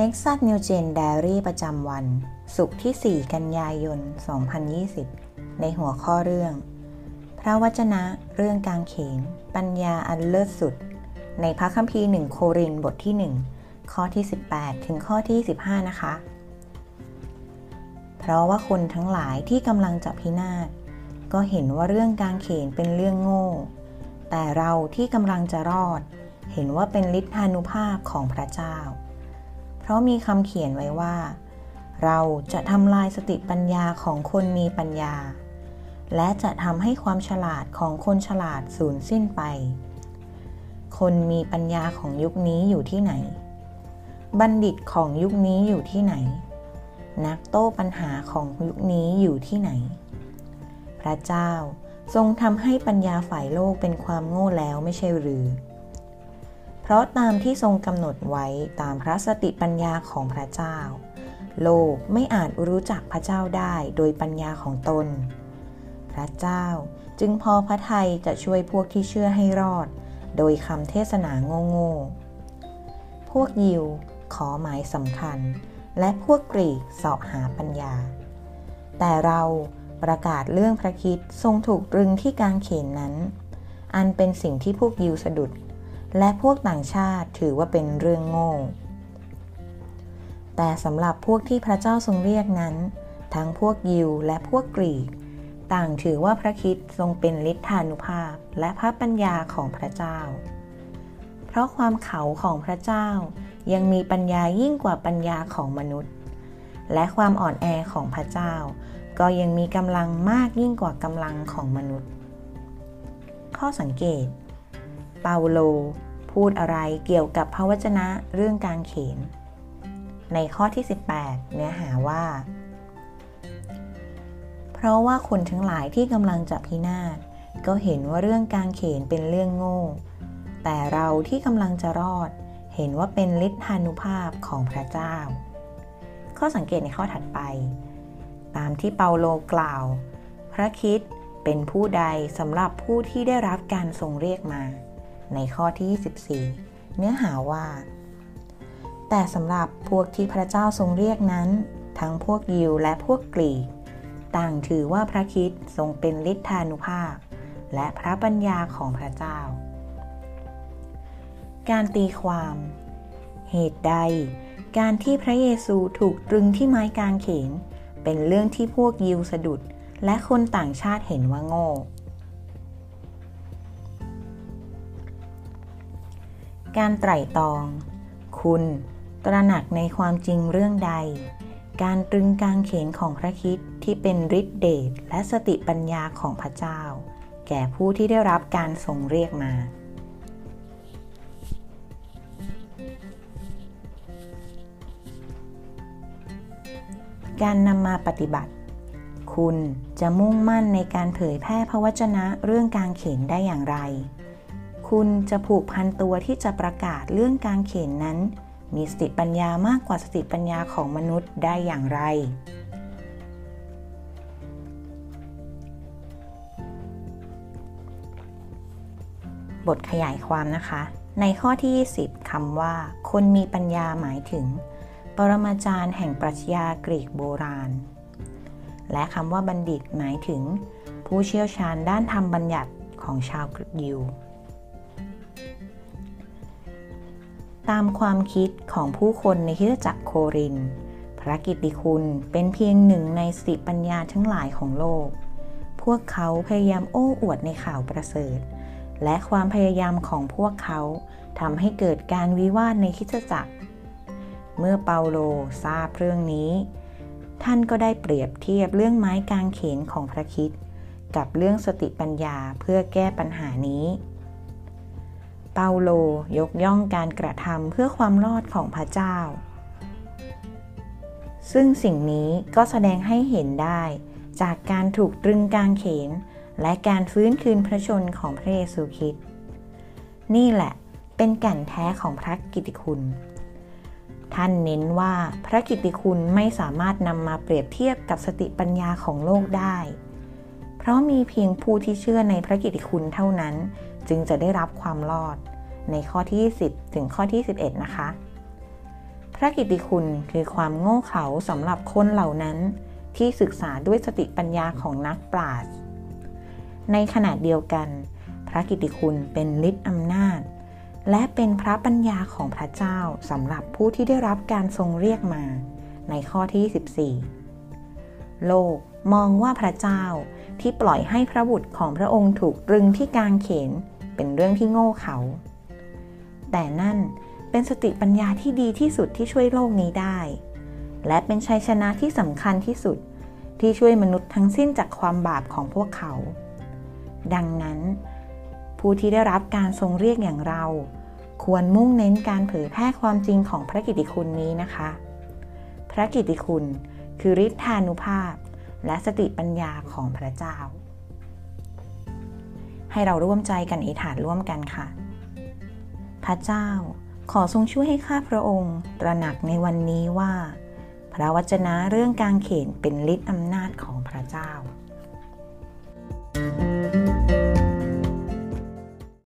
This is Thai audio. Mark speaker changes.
Speaker 1: Nexus New Gen Diary ประจำวันศุกร์ที่ 4 กันยายน 2020 ในหัวข้อเรื่อง พระวจนะเรื่องกางเขน ปัญญาอันเลิศสุด ในพระคัมภีร์1โครินบทที่ 1 ข้อที่ 18 ถึงข้อที่ 15 นะคะ เพราะว่าคนทั้งหลายที่กำลังจะพินาศก็เห็นว่าเรื่องกางเขนเป็นเรื่องโง่ แต่เราที่กำลังจะรอด เห็นว่าเป็นฤทธานุภาพของพระเจ้า เพราะมีคำเขียนไว้ว่า เราจะทำลายสติปัญญาของคนมีปัญญา และจะทำให้ความฉลาดของคนฉลาดสูญสิ้นไป คนมีปัญญาของยุคนี้อยู่ที่ไหน บัณฑิตของยุคนี้อยู่ที่ไหน นักโต้ปัญหาของยุคนี้อยู่ที่ไหน พระเจ้าทรงทำให้ปัญญาฝ่ายโลกเป็นความโง่แล้วไม่ใช่หรือ เพราะตามที่ทรงกำหนดไว้ตามพระสติปัญญาของพระเจ้า โลกไม่อาจรู้จักพระเจ้าได้โดยปัญญาของตน พระเจ้าจึงพอพระทัยจะช่วยพวกที่เชื่อให้รอด โดยคำเทศนาโง่ๆ พวกยิวขอหมายสำคัญ และพวกกรีกสอบหาปัญญา แต่เราประกาศเรื่องพระคิดทรงถูกตรึงที่กางเขนนั้น อันเป็นสิ่งที่พวกยิวสะดุด และพวกต่างชาติถือว่าเป็นเรื่องโง่ แต่สำหรับพวกที่พระเจ้าทรงเรียกนั้น ทั้งพวกยิวและพวกกรีก ต่างถือว่าพระคิดทรงเป็นฤทธานุภาพและพระปัญญาของพระเจ้า เพราะความเขาของพระเจ้ายังมีปัญญายิ่งกว่าปัญญาของมนุษย์ และความอ่อนแอของพระเจ้า ก็ยังมีกำลังมากยิ่งกว่ากำลังของมนุษย์ ข้อสังเกต เปาโล พูดอะไรเกี่ยวกับพระวจนะเรื่องการเขนในข้อที่ 18 เนื้อหาว่า เพราะว่าคนทั้งหลายที่กำลังจะพินาศก็เห็นว่าเรื่องการเขนเป็นเรื่องโง่ แต่เราที่กำลังจะรอด เห็นว่าเป็นฤทธานุภาพของพระเจ้า ข้อสังเกตในข้อถัดไป ตามที่เปาโลกล่าว พระคิดเป็นผู้ใดสำหรับผู้ที่ได้รับการทรงเรียกมา ในข้อที่ 24 เนื้อหาว่า แต่สำหรับพวกที่พระเจ้าทรงเรียกนั้น ทั้งพวกยิวและพวกกรีก ต่างถือว่าพระคิดทรงเป็นฤทธานุภาพ และพระปัญญาของพระเจ้า การตีความ เหตุใด การที่พระเยซูถูกตรึงที่ไม้กางเขน เป็นเรื่องที่พวกยิวสะดุด และคนต่างชาติเห็นว่าโง่ การไตร่ตรอง คุณตระหนักในความจริงเรื่องใด การตรึงกางเขนของพระคิดที่เป็นฤทธิเดชและสติปัญญาของพระเจ้า แก่ผู้ที่ได้รับการทรงเรียกมาการนำมาปฏิบัติ คุณจะมุ่งมั่นในการเผยแพร่พระวจนะเรื่องการเขนได้อย่างไร คุณจะผูกพันตัวที่จะประกาศเรื่องการเขียนนั้น มีสติปัญญามากกว่าสติปัญญาของมนุษย์ได้อย่างไร บทขยายความนะคะ ในข้อที่ 20 คำว่า คนมีปัญญาหมายถึง ปรมาจารย์แห่งปรัชญากรีกโบราณ และคำว่าบัณฑิตหมายถึง ผู้เชี่ยวชาญด้านธรรมบัญญัติของชาวกรีก ตามความคิดของผู้คนในคิดจักรโคริน พระกิตติคุณเป็นเพียงหนึ่งในสติปัญญาทั้งหลายของโลก พวกเขาพยายามโอ้อวดในข่าวประเสริฐ และความพยายามของพวกเขาทำให้เกิดการวิวาทในคิดจักร เมื่อเปาโลทราบเรื่องนี้ ท่านก็ได้เปรียบเทียบเรื่องไม้กางเขนของพระคิดกับเรื่องสติปัญญาเพื่อแก้ปัญหานี้ เปาโลยกย่องการกระทำเพื่อความรอดของพระเจ้า ซึ่งสิ่งนี้ก็แสดงให้เห็นได้ จากการถูกตรึงกางเขน และการฟื้นคืนพระชนของพระเยซูคริสต์นี่แหละเป็นแก่นแท้ของพระกิตติคุณ ท่านเน้นว่าพระกิตติคุณไม่สามารถนำมาเปรียบเทียบกับสติปัญญาของโลกได้ เพราะมีเพียงผู้ที่เชื่อในพระกิตติคุณเท่านั้น จึงจะได้รับความรอด ในข้อที่10ถึงข้อที่ 11 นะคะ พระกิตติคุณคือความโง่เขลาสำหรับคนเหล่านั้น ที่ศึกษาด้วยสติปัญญาของนักปราชญ์ในขณะเดียวกัน พระกิตติคุณเป็นฤทธิ์อำนาจ และเป็นพระปัญญาของพระเจ้าสำหรับผู้ที่ได้รับการทรงเรียกมา ในข้อที่ 14 โลกมองว่าพระเจ้า ที่ปล่อยให้พระบุตรของพระองค์ถูกตรึงที่กางเขนเป็นเรื่องที่โง่เขา แต่นั่นเป็นสติปัญญาที่ดีที่สุดที่ช่วยโลกนี้ได้ และเป็นชัยชนะที่สำคัญที่สุดที่ช่วยมนุษย์ทั้งสิ้นจากความบาปของพวกเขา ดังนั้น ผู้ที่ได้รับการทรงเรียกอย่างเรา ควรมุ่งเน้นการเผยแพร่ความจริงของพระกิตติคุณนี้นะคะ พระกิตติคุณคือฤทธานุภาพ และสติปัญญาของพระเจ้า ให้เราร่วมใจกันอธิษฐานร่วมกันค่ะ พระเจ้าขอทรงช่วยให้ข้าพระองค์ ตระหนักในวันนี้ว่า พระวจนะเรื่องการเขนเป็นฤทธิ์อำนาจของพระเจ้า